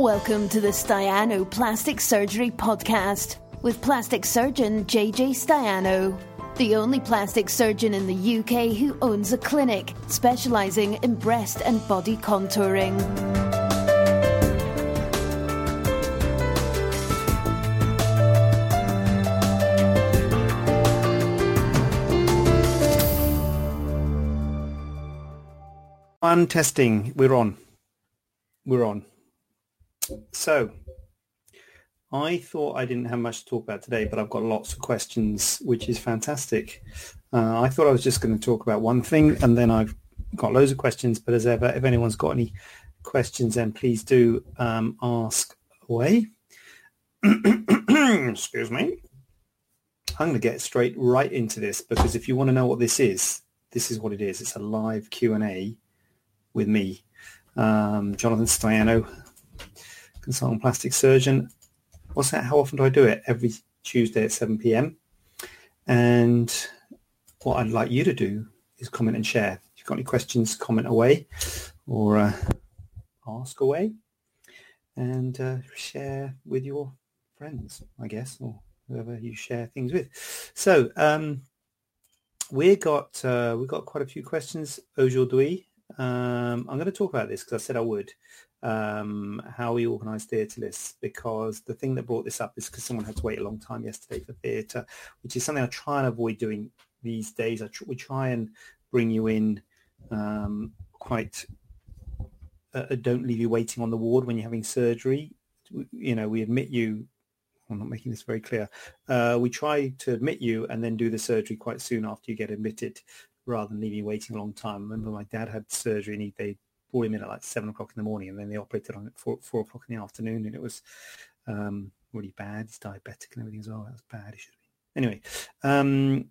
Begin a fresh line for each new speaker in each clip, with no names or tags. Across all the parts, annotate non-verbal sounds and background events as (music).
Welcome to the Staiano Plastic Surgery Podcast with plastic surgeon JJ Staiano, the only plastic surgeon in the UK who owns a clinic specialising in breast and body contouring.
One testing. We're on. We're on. So, I thought I didn't have much to talk about today, but I've got lots of questions, which is fantastic. Uh, I thought I was just going to talk about one thing, and then I've got loads of questions. But as ever, if anyone's got any questions, then please do um, ask away. (clears throat) Excuse me. I'm going to get straight right into this because if you want to know what this is, this is what it is. It's a live Q&A with me, um, Jonathan Staiano, consultant plastic surgeon. What's that? How often do I do it? Every Tuesday at 7 p.m. And what I'd like you to do is comment and share. If you've got any questions, comment away or uh, ask away and uh, share with your friends, I guess, or whoever you share things with. So um, we got uh, we got quite a few questions aujourd'hui. Um, I'm going to talk about this because I said I would. Um, how we organise theatre lists because the thing that brought this up is because someone had to wait a long time yesterday for theatre, which is something I try and avoid doing these days. I tr- we try and bring you in um, quite. Uh, uh don't leave you waiting on the ward when you're having surgery. You know, we admit you. I'm not making this very clear. Uh, we try to admit you and then do the surgery quite soon after you get admitted rather than leaving you waiting a long time. I remember my dad had surgery and he, they brought him in at like seven o'clock in the morning and then they operated on it four, four o'clock in the afternoon and it was um, really bad. He's diabetic and everything as well. That was bad. He should be. Anyway, um,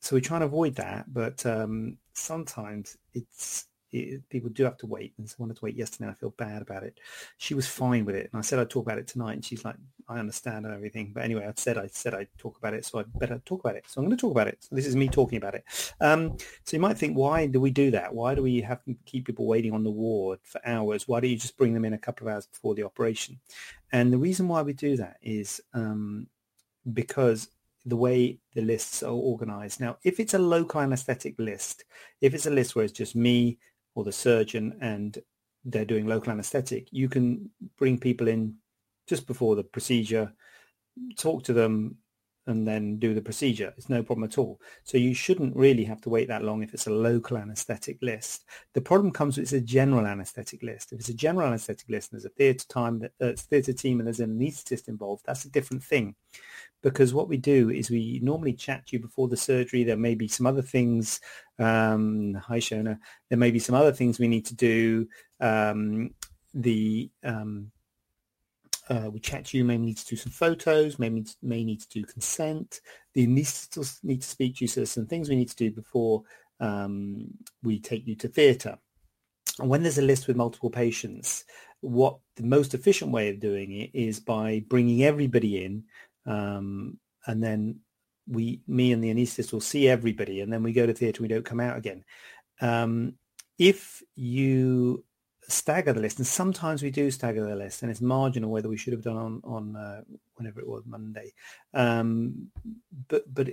so we try and avoid that, but um, sometimes it's it, people do have to wait, and so I had to wait yesterday. I feel bad about it. She was fine with it, and I said I'd talk about it tonight, and she's like, "I understand everything." But anyway, I said I said I'd talk about it, so I better talk about it. So I'm going to talk about it. So this is me talking about it. Um, so you might think, why do we do that? Why do we have to keep people waiting on the ward for hours? Why don't you just bring them in a couple of hours before the operation? And the reason why we do that is um, because the way the lists are organized. Now, if it's a local anesthetic list, if it's a list where it's just me, or the surgeon and they're doing local anesthetic, you can bring people in just before the procedure, talk to them, and then do the procedure. It's no problem at all. So you shouldn't really have to wait that long if it's a local anesthetic list. The problem comes with it's a general anesthetic list. If it's a general anesthetic list and there's a theatre time, uh, theatre team, and there's an anaesthetist involved, that's a different thing because what we do is we normally chat to you before the surgery. There may be some other things. Um, hi, Shona. There may be some other things we need to do. Um, the um, uh, we chat to you. May need to do some photos. Maybe may need to do consent. The anaesthetists need to speak to you. So there's some things we need to do before um, we take you to theatre. And when there's a list with multiple patients, what the most efficient way of doing it is by bringing everybody in um, and then we, me and the anaesthetist will see everybody, and then we go to theatre. And We don't come out again. Um, if you stagger the list, and sometimes we do stagger the list, and it's marginal whether we should have done on on uh, whenever it was Monday. Um, but but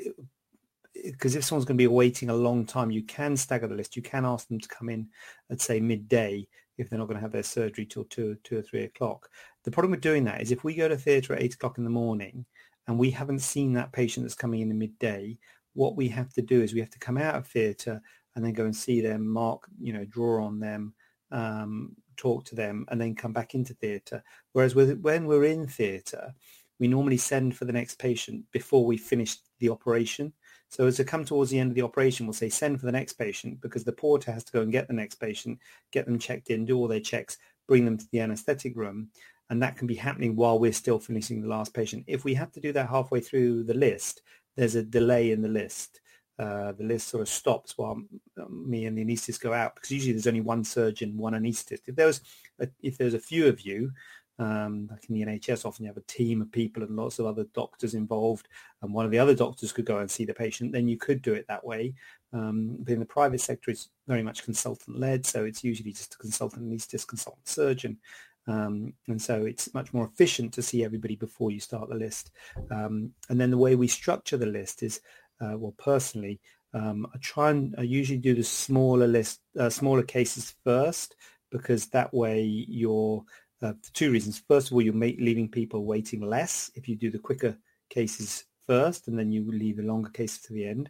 because if someone's going to be waiting a long time, you can stagger the list. You can ask them to come in at say midday if they're not going to have their surgery till two two or three o'clock. The problem with doing that is if we go to theatre at eight o'clock in the morning and we haven't seen that patient that's coming in at midday, what we have to do is we have to come out of theatre and then go and see them, mark, you know, draw on them, um, talk to them, and then come back into theatre. Whereas with, when we're in theatre, we normally send for the next patient before we finish the operation. So as we come towards the end of the operation, we'll say send for the next patient because the porter has to go and get the next patient, get them checked in, do all their checks, bring them to the anaesthetic room and that can be happening while we're still finishing the last patient. If we have to do that halfway through the list, there's a delay in the list. Uh, the list sort of stops while me and the anaesthetist go out because usually there's only one surgeon, one anaesthetist. If there's a, if there's a few of you, um, like in the NHS, often you have a team of people and lots of other doctors involved, and one of the other doctors could go and see the patient. Then you could do it that way. Um, but in the private sector, it's very much consultant-led, so it's usually just a consultant anaesthetist, consultant surgeon, Um, and so it's much more efficient to see everybody before you start the list. Um, and then the way we structure the list is, uh, well, personally, um, I try and I usually do the smaller list, uh, smaller cases first, because that way you're, uh, for two reasons. First of all, you're make, leaving people waiting less if you do the quicker cases first, and then you leave the longer cases to the end.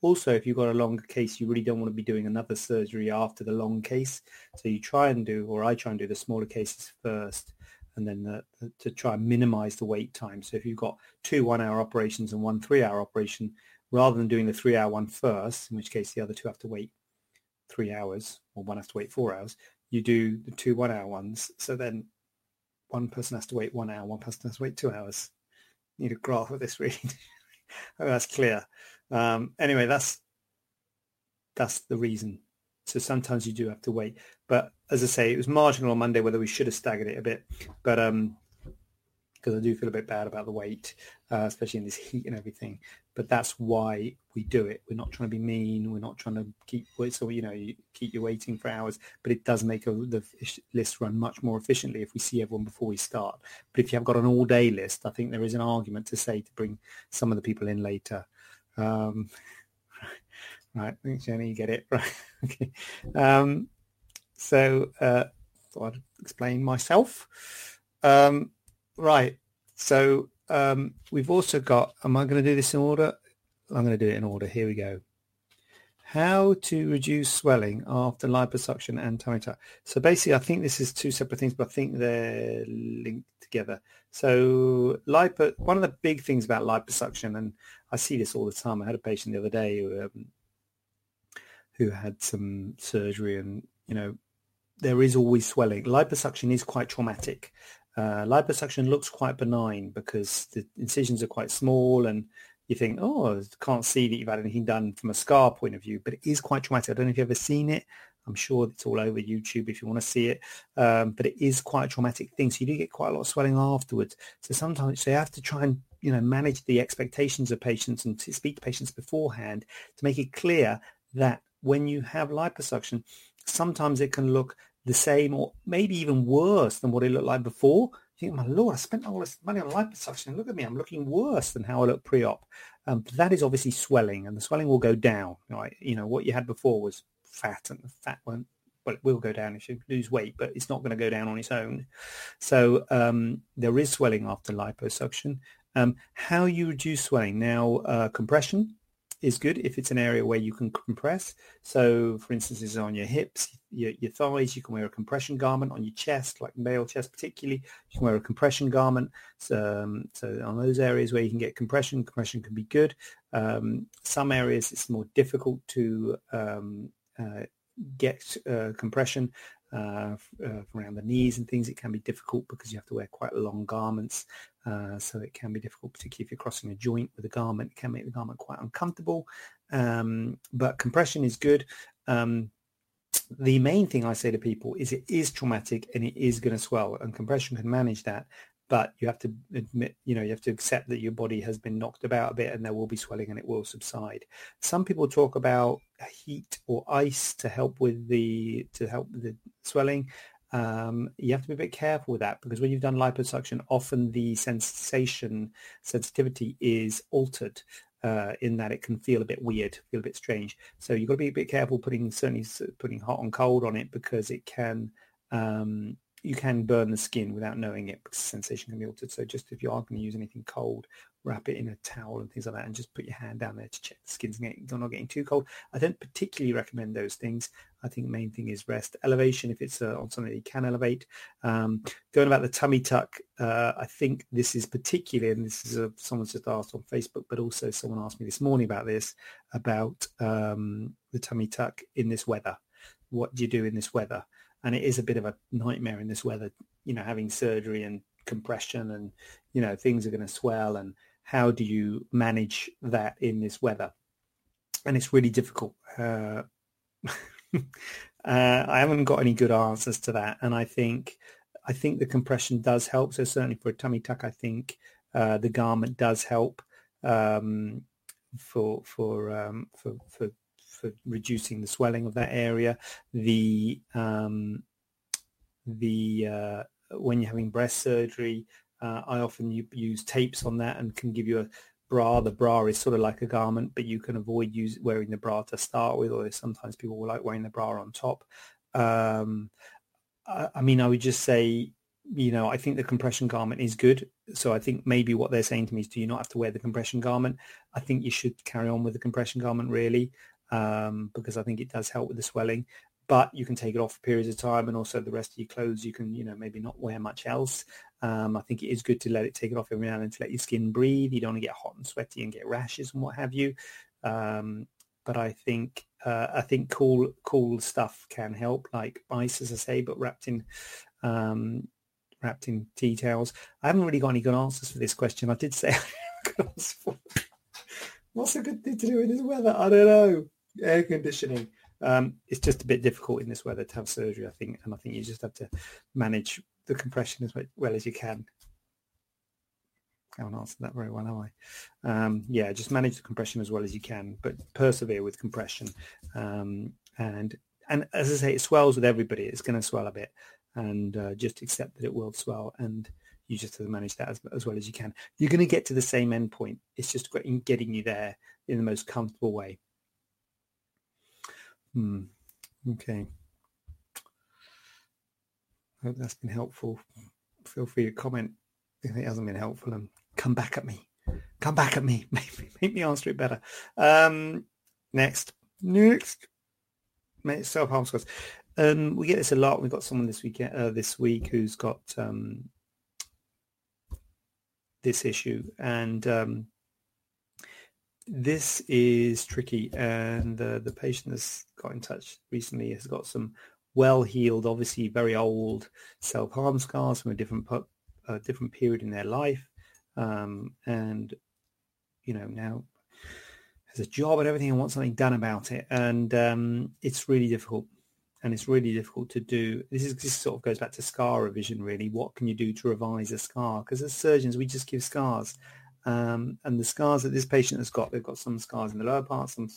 Also, if you've got a longer case, you really don't want to be doing another surgery after the long case. So you try and do, or I try and do the smaller cases first, and then the, the, to try and minimize the wait time. So if you've got two one-hour operations and one three-hour operation, rather than doing the three-hour one first, in which case the other two have to wait three hours, or one has to wait four hours, you do the two one-hour ones. So then one person has to wait one hour, one person has to wait two hours. Need a graph of this really. (laughs) oh, that's clear. Um, anyway, that's that's the reason. So sometimes you do have to wait. But as I say, it was marginal on Monday whether we should have staggered it a bit. But um, because I do feel a bit bad about the wait, uh, especially in this heat and everything. But that's why we do it. We're not trying to be mean. We're not trying to keep so you know you keep you waiting for hours. But it does make a, the list run much more efficiently if we see everyone before we start. But if you have got an all day list, I think there is an argument to say to bring some of the people in later. Um, (laughs) right, thanks, Jenny. You get it (laughs) right. okay. Um, so uh, I'd explain myself. Um, right. So um, we've also got. Am I going to do this in order? I'm going to do it in order. Here we go. How to reduce swelling after liposuction and tummy tuck. So basically, I think this is two separate things, but I think they're linked together. So lipo, one of the big things about liposuction, and I see this all the time. I had a patient the other day who um, who had some surgery, and you know there is always swelling. Liposuction is quite traumatic. Uh, liposuction looks quite benign because the incisions are quite small, and you think, oh, I can't see that you've had anything done from a scar point of view, but it is quite traumatic. I don't know if you've ever seen it. I'm sure it's all over YouTube if you want to see it, um, but it is quite a traumatic thing. So you do get quite a lot of swelling afterwards. So sometimes they have to try and you know manage the expectations of patients and to speak to patients beforehand to make it clear that when you have liposuction, sometimes it can look the same or maybe even worse than what it looked like before. You think, my lord, I spent all this money on liposuction. Look at me, I'm looking worse than how I looked pre-op. Um, that is obviously swelling, and the swelling will go down. Right? You know what you had before was fat, and the fat won't. Well, it will go down if you lose weight, but it's not going to go down on its own. So um, there is swelling after liposuction. Um, how you reduce swelling now? Uh, compression is good if it's an area where you can compress. So, for instance, is on your hips, your, your, thighs. You can wear a compression garment on your chest, like male chest particularly. You can wear a compression garment. So, um, so on those areas where you can get compression, compression can be good. Um, some areas it's more difficult to um, uh, get uh, compression uh, uh, around the knees and things. It can be difficult because you have to wear quite long garments. Uh, so it can be difficult, particularly if you're crossing a joint with a garment. It can make the garment quite uncomfortable. Um, but compression is good. Um, the main thing I say to people is it is traumatic and it is going to swell and compression can manage that but you have to admit, you know, you have to accept that your body has been knocked about a bit and there will be swelling and it will subside. Some people talk about heat or ice to help with the, to help the swelling. Um, you have to be a bit careful with that because when you've done liposuction, often the sensation sensitivity is altered. Uh, in that it can feel a bit weird, feel a bit strange. So you've got to be a bit careful putting certainly putting hot on cold on it because it can um, you can burn the skin without knowing it because the sensation can be altered. So just if you are going to use anything cold, wrap it in a towel and things like that and just put your hand down there to check the skin's not getting too cold. I don't particularly recommend those things. I think the main thing is rest. Elevation, if it's uh, on something you can elevate. Um, going about the tummy tuck, uh, I think this is particularly, and this is a, someone's just asked on Facebook, but also someone asked me this morning about this, about um, the tummy tuck in this weather. What do you do in this weather? and it is a bit of a nightmare in this weather. You know, having surgery and compression, and you know things are going to swell, and how do you manage that in this weather? And it's really difficult. Uh, (laughs) uh, I haven't got any good answers to that, and I think I think the compression does help. So certainly for a tummy tuck, I think uh, the garment does help um, for for um, for for for reducing the swelling of that area. The um, the uh, when you're having breast surgery, uh, I often use tapes on that and can give you a bra. The bra is sort of like a garment, but you can avoid use, wearing the bra to start with, or sometimes people will like wearing the bra on top. Um, I, I mean, I would just say, you know, I think the compression garment is good. So I think maybe what they're saying to me is, do you not have to wear the compression garment? I think you should carry on with the compression garment really, um, because I think it does help with the swelling but you can take it off for periods of time and also the rest of your clothes you can you know maybe not wear much else um, i think it is good to let it take it off every now and then to let your skin breathe. You don't want to get hot and sweaty and get rashes and what have you. Um, but i think uh, i think cool cool stuff can help like ice as i say but wrapped in um, wrapped in tea towels. I haven't really got any good answers for this question. I did say (laughs) what's a good thing to do in this weather? I don't know. Air conditioning. Um, it's just a bit difficult in this weather to have surgery, I think, and I think you just have to manage the compression as well as you can. I haven't answered that very well, have I? Um, yeah, just manage the compression as well as you can, but persevere with compression. Um, and and as I say, it swells with everybody. It's going to swell a bit, and uh, just accept that it will swell, and you just have to manage that as, as well as you can. You're going to get to the same end point. It's just getting you there in the most comfortable way. Hmm. Okay. Hope that's been helpful. Feel free to comment if it hasn't been helpful and come back at me. Come back at me. (laughs) Make me, make me answer it better. Um, next. Next. Self-harm scores. Um, we get this a lot. We've got someone this week, uh, this week who's got um, this issue, and um, this is tricky and uh, the patient that's got in touch recently has got some well-healed obviously very old self-harm scars from a different different period in their life um, and you know now has a job and everything and wants something done about it. And um, it's really difficult. And it's really difficult to do. This is this sort of goes back to scar revision really. What can you do to revise a scar? Because as surgeons we just give scars. Um, and the scars that this patient has got, they've got some scars in the lower part, some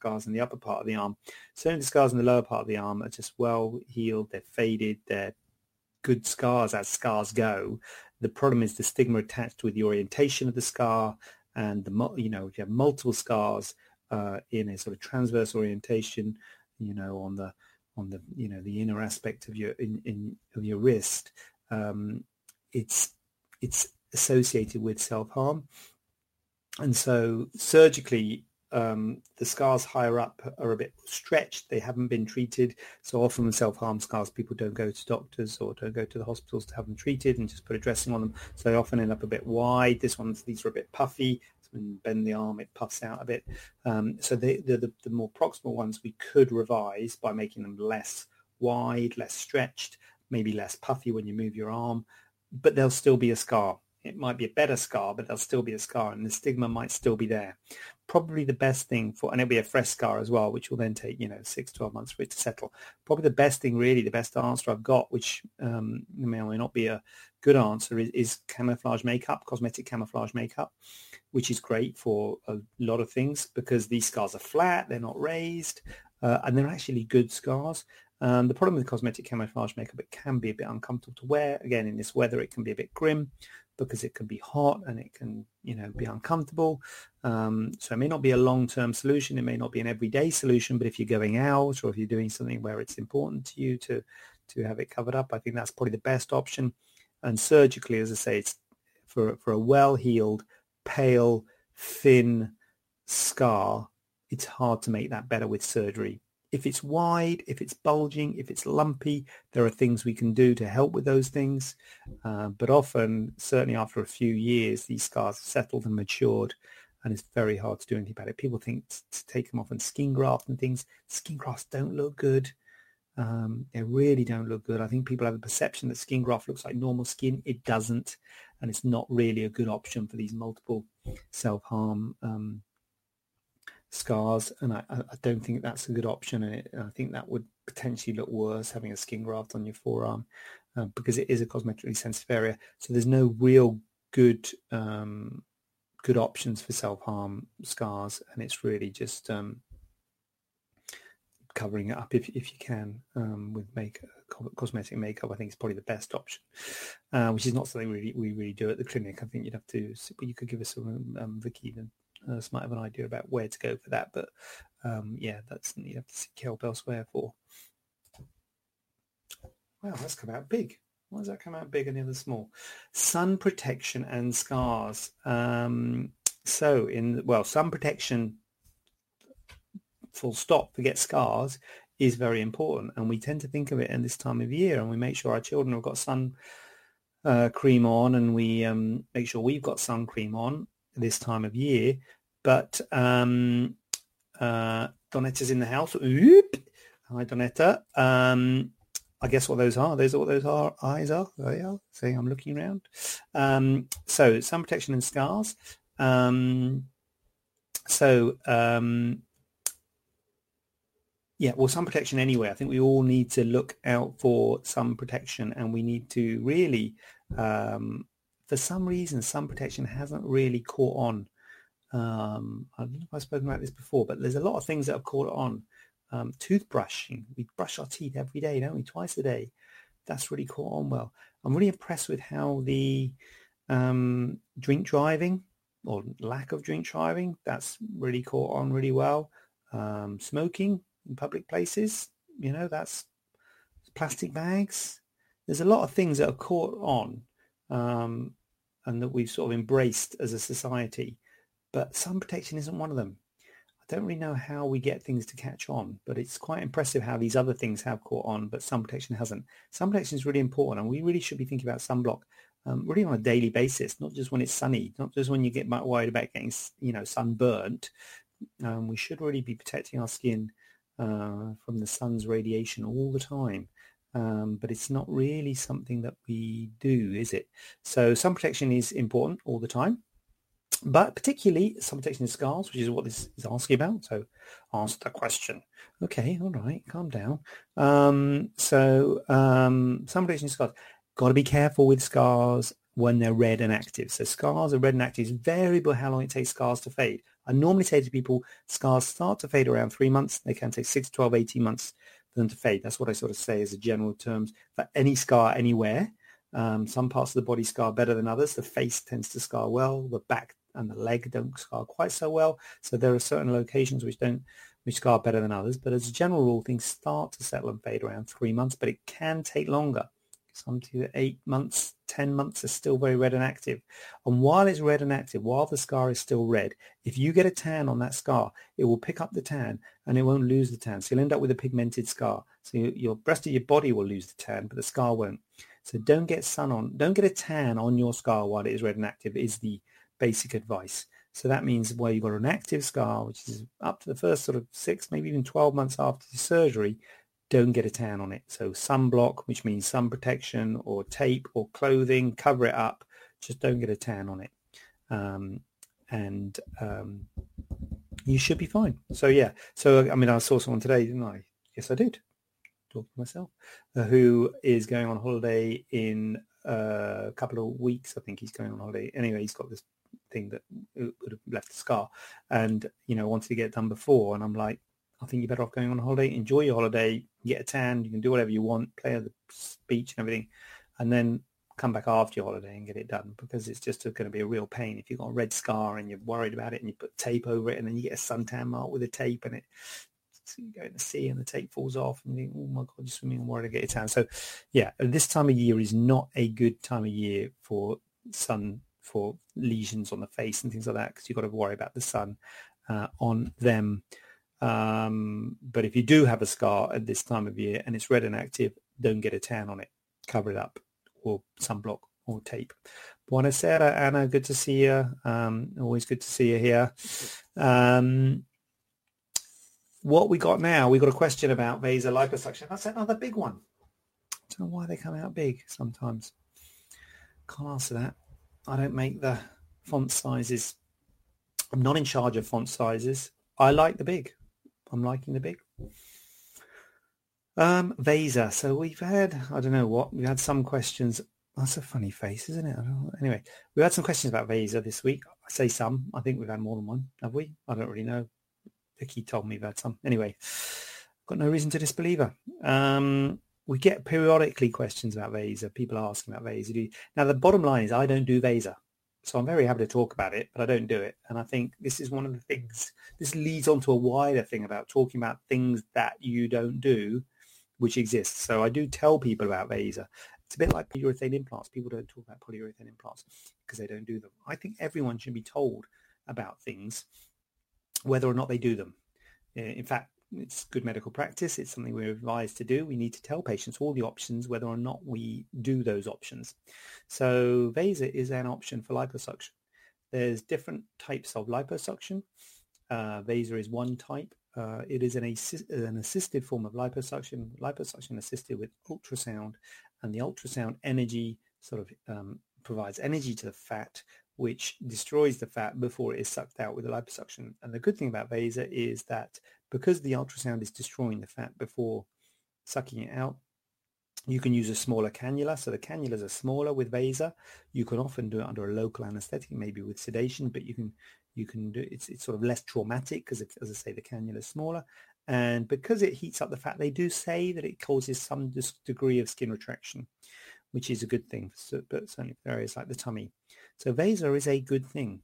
scars in the upper part of the arm. Certainly the scars in the lower part of the arm are just well healed, they're faded, they're good scars as scars go. The problem is the stigma attached with the orientation of the scar and the, you know, if you have multiple scars uh, in a sort of transverse orientation, you know, on the, on the, you know, the inner aspect of your, in, in of your wrist, um, it's, it's associated with self-harm. And so surgically, um, the scars higher up are a bit stretched. They haven't been treated. So often self-harm scars, people don't go to doctors or don't go to the hospitals to have them treated and just put a dressing on them. So they often end up a bit wide. This one's, these are a bit puffy. You bend the arm, it puffs out a bit. Um, so the, the more proximal ones we could revise by making them less wide, less stretched, maybe less puffy when you move your arm, but there'll still be a scar it might be a better scar, but there'll still be a scar and the stigma might still be there. Probably the best thing for, and it'll be a fresh scar as well, which will then take, you know, six, 12 months for it to settle. Probably the best thing really, the best answer I've got, which um, may or may not be a good answer is, is camouflage makeup, cosmetic camouflage makeup, which is great for a lot of things because these scars are flat, they're not raised, uh, and they're actually good scars. Um, the problem with cosmetic camouflage makeup, it can be a bit uncomfortable to wear. Again, in this weather, it can be a bit grim because it can be hot and it can, you know, be uncomfortable. Um, so it may not be a long-term solution. It may not be an everyday solution, but if you're going out or if you're doing something where it's important to you to, to have it covered up, I think that's probably the best option. And surgically, as I say, it's for, for a well-healed, pale, thin scar, it's hard to make that better with surgery. If it's wide, if it's bulging, if it's lumpy, there are things we can do to help with those things. Uh, but often, certainly after a few years, these scars have settled and matured and it's very hard to do anything about it. People think to take them off and skin graft and things. Skin grafts don't look good. Um, they really don't look good. I think people have a perception that skin graft looks like normal skin. It doesn't, and it's not really a good option for these multiple self-harm um, scars, and I, I, don't think that's a good option. And it, I think that would potentially look worse having a skin graft on your forearm uh, because it is a cosmetically sensitive area. So there's no real good um, good options for self harm scars, and it's really just um, covering it up if if you can um, with make cosmetic makeup. I think is probably the best option, uh, which is not something really we really do at the clinic. I think you'd have to. You could give us some um, then uh, might have an idea about where to go for that. But um, yeah, that's you have to seek help elsewhere for. Wow, that's come out big. Why does that come out big and the other small? Sun protection and scars. Um, so in well, sun protection, full stop. Forget scars is very important, and we tend to think of it in this time of year, and we make sure our children have got sun uh, cream on, and we um, make sure we've got sun cream on this time of year. But um, uh, Donetta's in the house. Oop. Hi, Donetta. Um, I guess what those are. Those are what those are, eyes are. There they are. See, I'm looking around. Um, so sun protection and scars. Um, so um, yeah, well, sun protection anyway. I think we all need to look out for sun protection, and we need to really, um, for some reason, sun protection hasn't really caught on. Um, I don't know if I've spoken about this before, but there's a lot of things that have caught on um, toothbrushing. We brush our teeth every day, don't we? Twice a day. That's really caught on well. I'm really impressed with how the um, drink driving or lack of drink driving, that's really caught on really well. Um, smoking in public places, you know, that's plastic bags. There's a lot of things that are caught on um, and that we've sort of embraced as a society. But sun protection isn't one of them I don't really know how we get things to catch on, but it's quite impressive how these other things have caught on, but sun protection hasn't. Sun protection is really important, and we really should be thinking about sunblock um, really on a daily basis, not just when it's sunny, not just when you get worried about getting, you know, sunburnt. Um, we should really be protecting our skin uh, from the sun's radiation all the time. Um, but it's not really something that we do, is it? So sun protection is important all the time but particularly sun protection in scars, which is what this is asking about. So answer the question. Okay, all right, calm down. Um, so um, sun protection in scars, got to be careful with scars when they're red and active. So scars are red and active. It's variable how long it takes scars to fade. I normally say to people, scars start to fade around three months. They can take six, 12, 18 months them to fade. That's what I sort of say as a general terms for any scar anywhere. Um, some parts of the body scar better than others. The face tends to scar well. The back and the leg don't scar quite so well. So there are certain locations which don't which scar better than others. But as a general rule, things start to settle and fade around three months, but it can take longer. Some to eight months, 10 months are still very red and active. And while it's red and active, while the scar is still red, if you get a tan on that scar, it will pick up the tan and it won't lose the tan. So you'll end up with a pigmented scar. So your rest of your body will lose the tan, but the scar won't. So don't get sun on, don't get a tan on your scar while it is red and active is the basic advice. So that means where you've got an active scar, which is up to the first sort of six, maybe even 12 months after the surgery, don't get a tan on it. So sunblock, which means sun protection or tape or clothing, cover it up. Just don't get a tan on it. Um, and um, you should be fine. So yeah. So I mean, I saw someone today, didn't I? Yes, I did. Talk to myself. Uh, who is going on holiday in uh, a couple of weeks? I think he's going on holiday. Anyway, he's got this thing that would have left a scar and you know wanted to get it done before and i'm like i think you're better off going on a holiday enjoy your holiday get a tan you can do whatever you want play at the beach and everything and then come back after your holiday and get it done because it's just going to be a real pain if you've got a red scar and you're worried about it and you put tape over it and then you get a suntan mark with a tape and it so you go in the sea and the tape falls off and you think, oh my god, you're swimming and worried to get it tan. So yeah, this time of year is not a good time of year for sun for lesions on the face and things like that because you've got to worry about the sun uh, on them. Um, but if you do have a scar at this time of year and it's red and active, don't get a tan on it. Cover it up or sunblock or tape. Buonasera, Anna. Good to see you. Um, always good to see you here. Um, what we got now, we got a question about Vaser liposuction. That's another big one. I don't know why they come out big sometimes. Can't answer that. I don't make the font sizes. I'm not in charge of font sizes. I like the big. I'm liking the big. Um, Vaser. So we've had, I don't know what, we've had some questions. That's a funny face, isn't it? Anyway, we had some questions about Vaser this week. I say some. I think we've had more than one. Have we? I don't really know. Vicky told me had some. Anyway, got no reason to disbelieve her. Um, we get periodically questions about Vaser. People asking about Vaser. Now, the bottom line is I don't do Vaser. So I'm very happy to talk about it, but I don't do it. And I think this is one of the things, this leads on to a wider thing about talking about things that you don't do, which exist. So I do tell people about Vaser. It's a bit like polyurethane implants. People don't talk about polyurethane implants because they don't do them. I think everyone should be told about things, whether or not they do them. In fact, it's good medical practice. It's something we're advised to do. We need to tell patients all the options, whether or not we do those options. So Vaser is an option for liposuction. There's different types of liposuction. Uh, Vaser is one type. Uh, it is an, an assisted form of liposuction, liposuction assisted with ultrasound, and the ultrasound energy sort of um, provides energy to the fat, which destroys the fat before it is sucked out with the liposuction. And the good thing about Vaser is that because the ultrasound is destroying the fat before sucking it out, you can use a smaller cannula. So the cannulas are smaller with Vaser. You can often do it under a local anesthetic, maybe with sedation, but you can you can do it's it's sort of less traumatic because as I say the cannula is smaller. And because it heats up the fat, they do say that it causes some degree of skin retraction, which is a good thing, but certainly for areas like the tummy. So Vaser is a good thing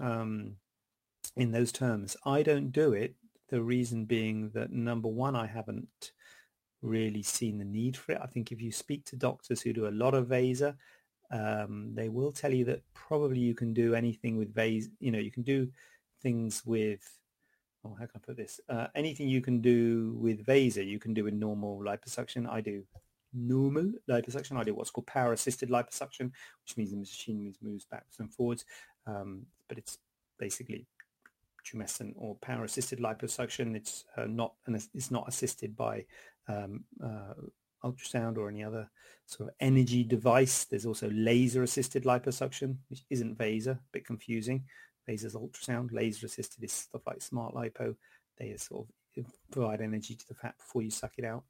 um, in those terms. I don't do it the reason being that number one, I haven't really seen the need for it. I think if you speak to doctors who do a lot of Vaser, um, they will tell you that probably you can do anything with Vaser. You know, you can do things with, oh, how can I put this? Uh, anything you can do with Vaser, you can do with normal liposuction. I do normal liposuction. I do what's called power-assisted liposuction, which means the machine moves backwards and forwards. Um, but it's basically tumescent or power assisted liposuction. It's uh, not and it's not assisted by um, uh, ultrasound or any other sort of energy device. There's also laser assisted liposuction, which isn't Vaser, a bit confusing. Vaser's ultrasound. Laser assisted is stuff like smart lipo. They sort of provide energy to the fat before you suck it out.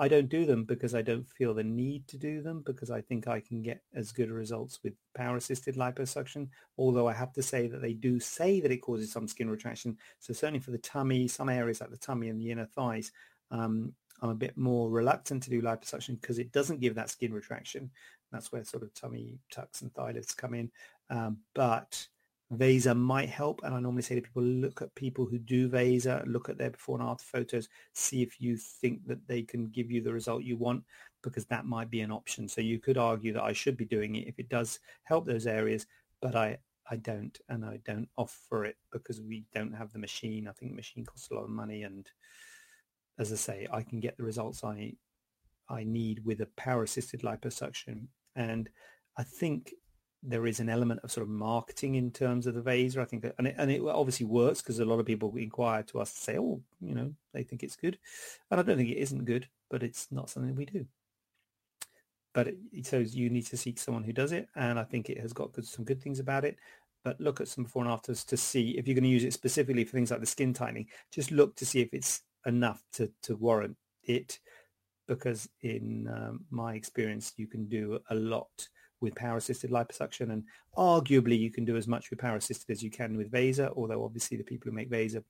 I don't do them because I don't feel the need to do them because I think I can get as good results with power-assisted liposuction, although I have to say that they do say that it causes some skin retraction. So certainly for the tummy, some areas like the tummy and the inner thighs, um, I'm a bit more reluctant to do liposuction because it doesn't give that skin retraction. That's where sort of tummy tucks and thigh lifts come in. Um, but Vaser might help. And I normally say to people, look at people who do Vaser, look at their before and after photos, see if you think that they can give you the result you want, because that might be an option. So you could argue that I should be doing it if it does help those areas, but I, I don't, and I don't offer it because we don't have the machine. I think the machine costs a lot of money. And as I say, I can get the results I, I need with a power assisted liposuction. And I think there is an element of sort of marketing in terms of the Vaser. I think that, and it, and it obviously works because a lot of people inquire to us to say, oh, you know, they think it's good. And I don't think it isn't good, but it's not something we do. But it, so you need to seek someone who does it. And I think it has got good, some good things about it. But look at some before and afters to see if you're going to use it specifically for things like the skin tightening. Just look to see if it's enough to, to warrant it. Because in um, my experience, you can do a lot with power-assisted liposuction, and arguably you can do as much with power-assisted as you can with Vaser, although obviously the people who make Vaser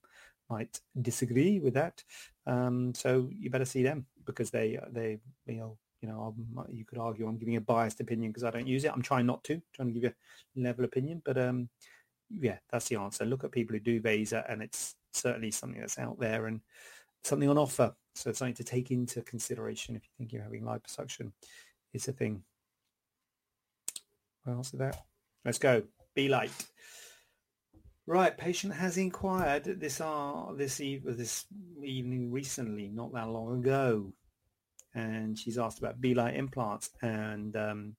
might disagree with that. Um, so you better see them because they they you know you know you could argue I'm giving a biased opinion because I don't use it. I'm trying not to, I'm trying to give you a level opinion, but um, yeah, that's the answer. Look at people who do Vaser, and it's certainly something that's out there and something on offer. So it's something to take into consideration if you think you're having liposuction. It's a thing. What else that? Let's go. Be light. Right, patient has inquired this uh, this eve this evening recently, not that long ago, and she's asked about B-Lite implants. And um,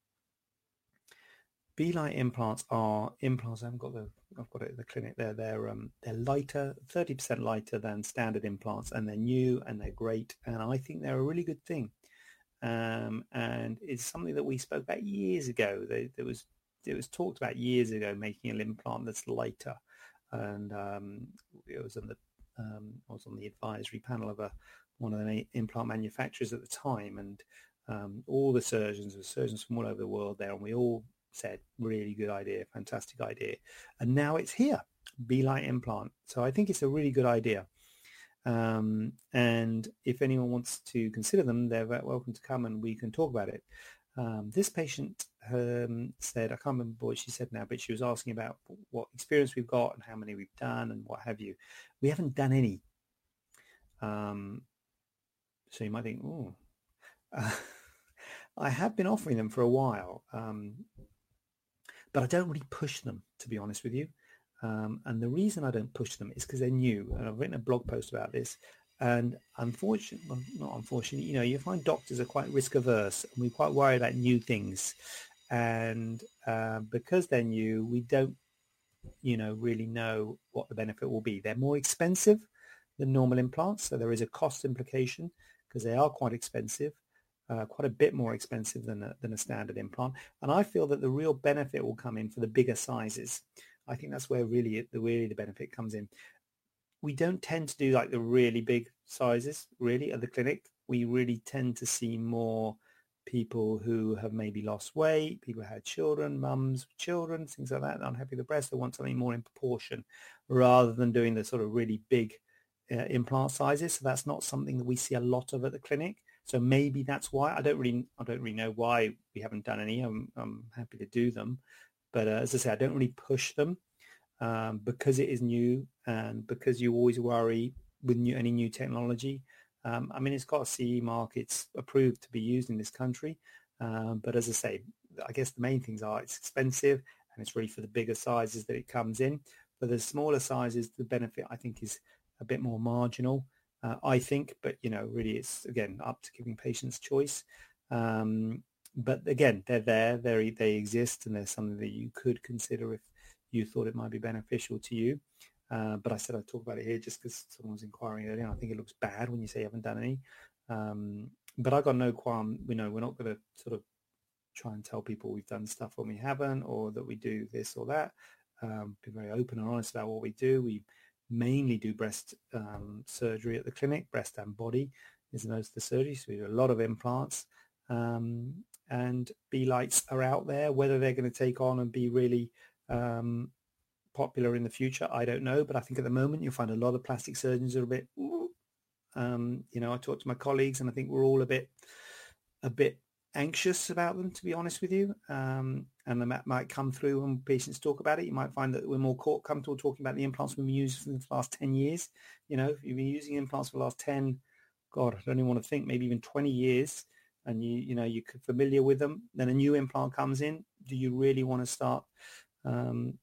light implants are implants. I haven't got the I've got it at the clinic there. They're um, they're lighter, thirty percent lighter than standard implants, and they're new and they're great. And I think they're a really good thing um, and it's something that we spoke about years ago. There, there, was it was talked about years ago making an implant that's lighter, and um, it was on the um, I was on the advisory panel of a one of the implant manufacturers at the time, and um, all the surgeons were surgeons from all over the world there, and we all said really good idea, fantastic idea, and now it's here, B-Lite implant. So I think it's a really good idea. Um, and if anyone wants to consider them, they're welcome to come and we can talk about it. Um, this patient um, said, I can't remember what she said now, but she was asking about what experience we've got and how many we've done and what have you. We haven't done any. Um, so you might think, oh, uh, (laughs) I have been offering them for a while, um, but I don't really push them, to be honest with you. Um, and the reason I don't push them is because they're new. And I've written a blog post about this. And unfortunately, not unfortunately, you know, you find doctors are quite risk averse and we're quite worried about new things. And uh, because they're new, we don't, you know, really know what the benefit will be. They're more expensive than normal implants. So there is a cost implication because they are quite expensive. Uh, quite a bit more expensive than a, than a standard implant. And I feel that the real benefit will come in for the bigger sizes. I think that's where really the really the benefit comes in. We don't tend to do like the really big sizes really at the clinic. We really tend to see more people who have maybe lost weight, people who had children, mums, children, things like that, unhappy with the breast, they want something more in proportion rather than doing the sort of really big uh, implant sizes. So that's not something that we see a lot of at the clinic. So maybe that's why I don't really I don't really know why we haven't done any. I'm I'm happy to do them, but uh, as I say, I don't really push them um, because it is new and because you always worry with new, any new technology. Um, I mean, it's got a CE mark. It's approved to be used in this country. Um, but as I say, I guess the main things are it's expensive and it's really for the bigger sizes that it comes in. For the smaller sizes, the benefit I think is a bit more marginal. Uh, I think, but you know, really, it's again up to giving patients choice. Um, but again, they're there, they they exist, and they're something that you could consider if you thought it might be beneficial to you. Uh, but I said I'd talk about it here just because someone was inquiring earlier. I think it looks bad when you say you haven't done any. Um, but I got no qualm. You know, we're not going to sort of try and tell people we've done stuff when we haven't, or that we do this or that. Um, be very open and honest about what we do. We mainly do breast um, surgery at the clinic, breast and body is most of the surgery. So we do a lot of implants. Um, and B-Lites are out there. Whether they're going to take on and be really um, popular in the future, I don't know. But I think at the moment you'll find a lot of plastic surgeons are a bit, um, you know, I talk to my colleagues and I think we're all a bit, a bit anxious about them, to be honest with you. Um, and that might come through when patients talk about it. You might find that we're more comfortable talking about the implants we've been using for the last 10 years. You know, if you've been using implants for the last 10, God, I don't even want to think, maybe even 20 years, and you, you know, you're familiar with them, then a new implant comes in. Do you really want to start um,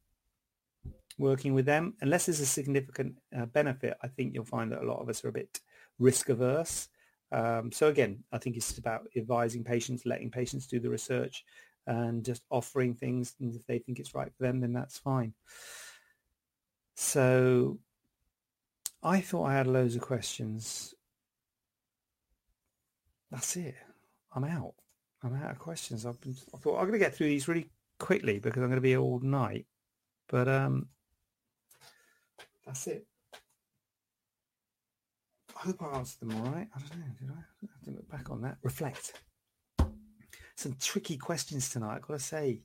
working with them. Unless there's a significant uh, benefit, I think you'll find that a lot of us are a bit risk averse. Um, so again, I think it's about advising patients, letting patients do the research and just offering things. And if they think it's right for them, then that's fine. So I thought I had loads of questions. That's it. I'm out. I'm out of questions. I've been, I thought I'm going to get through these really quickly because I'm going to be all night. But um, that's it. I hope I answered them all right. I don't know. Did I? I have to look back on that. Reflect. Some tricky questions tonight. I've got to say.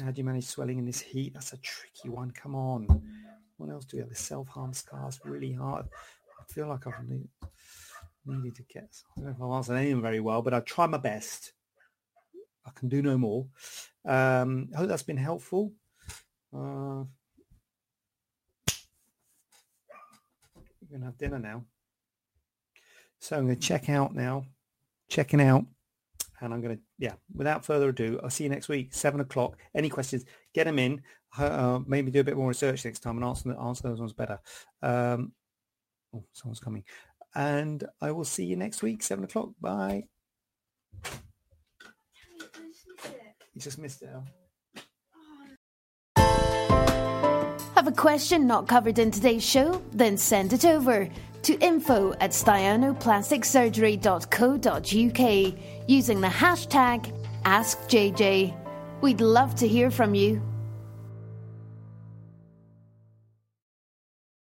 How do you manage swelling in this heat? That's a tricky one. Come on. What else do we have? The self-harm scars really hard. I feel like I've needed to get. I don't know if I've answered them very well, but I try my best. I can do no more. Um, I hope that's been helpful. Uh, we're to have dinner now. So I'm to check out now. Checking out. And I'm to, yeah, without further ado, I'll see you next week, 7 o'clock. Any questions, get them in. Uh, maybe do a bit more research next time and answer, answer those ones better. Um, oh, someone's coming. And I will see you next week, 7 o'clock. Bye. You just missed it.
Have a question not covered in today's show? Then send it over to info at staianoplasticsurgery.co.uk using the hashtag AskJJ. We'd love to hear from you.